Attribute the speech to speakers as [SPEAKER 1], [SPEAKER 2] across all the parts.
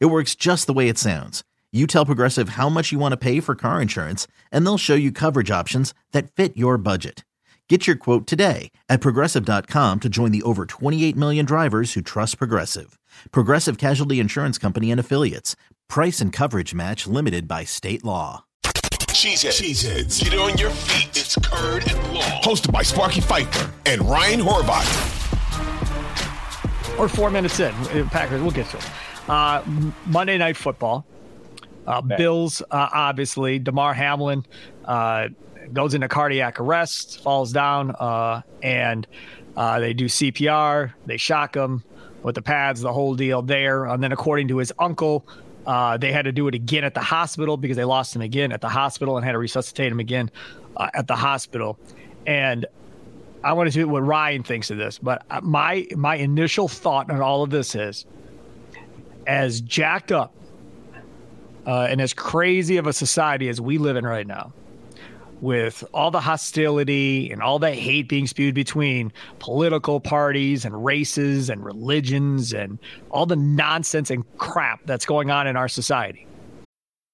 [SPEAKER 1] It works just the way it sounds. You tell Progressive how much you want to pay for car insurance, and they'll show you coverage options that fit your budget. Get your quote today at progressive.com to join the over 28 million drivers who trust Progressive. Progressive Casualty Insurance Company and Affiliates. Price and coverage match limited by state law.
[SPEAKER 2] Cheeseheads. Cheeseheads. Get on your feet. It's Curd and Long. Hosted by Sparky Fifer and Ryan Horvath.
[SPEAKER 3] Or four minutes in, uh, Packers. We'll get to it. Uh, Monday Night Football. Uh, Bills, uh, obviously. Damar Hamlin uh, goes into cardiac arrest, falls down, uh, and uh, they do CPR. They shock him with the pads, the whole deal there. And then, according to his uncle, they had to do it again at the hospital because they lost him again at the hospital and had to resuscitate him again at the hospital. And I want to see what Ryan thinks of this, but my my initial thought on all of this is as jacked up uh, and as crazy of a society as we live in right now, with all the hostility and all the hate being spewed between political parties and races and religions and all the nonsense and crap that's going on in our society.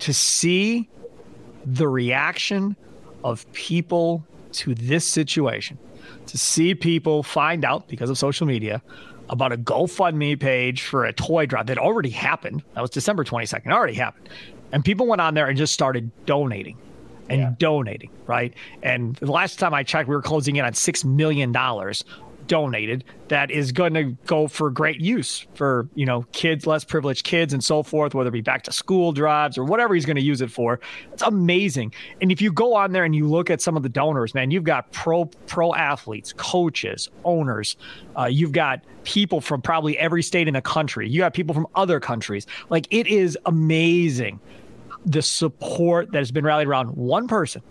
[SPEAKER 3] to see the reaction of people to this situation, to see people find out because of social media about a GoFundMe page for a toy drive that already happened. That was December 22nd, already happened. And people went on there and just started donating and yeah. donating, right? And the last time I checked, we were closing in on $6 million donated that is going to go for great use for you know kids less privileged kids and so forth whether it be back to school drives or whatever he's going to use it for. It's amazing. And if you go on there and you look at some of the donors man you've got pro pro athletes coaches owners uh, you've got people from probably every state in the country. You got people from other countries. Like it is amazing the support that has been rallied around one person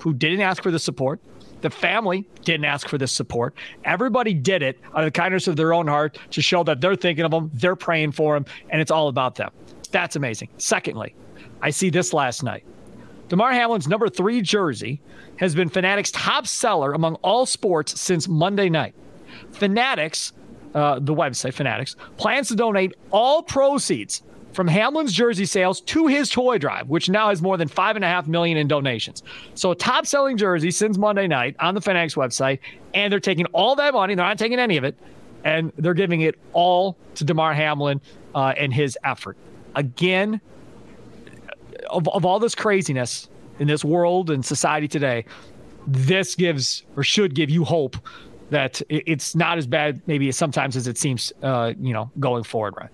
[SPEAKER 3] who didn't ask for the support the family didn't ask for this support. Everybody did it out of the kindness of their own heart to show that they're thinking of them, they're praying for them, and it's all about them. That's amazing. Secondly, I see this last night. Damar Hamlin's number three jersey has been Fanatics' top seller among all sports since Monday night. Fanatics, uh, the website Fanatics, plans to donate all proceeds from Hamlin's jersey sales to his toy drive, which now has more than five and a half million in donations. So, top selling jersey since Monday night on the Fanatics website, and they're taking all that money. They're not taking any of it, and they're giving it all to Damar Hamlin uh, and his effort. Again, of, of all this craziness in this world and society today, this gives or should give you hope that it's not as bad maybe sometimes as it seems uh, you know going forward right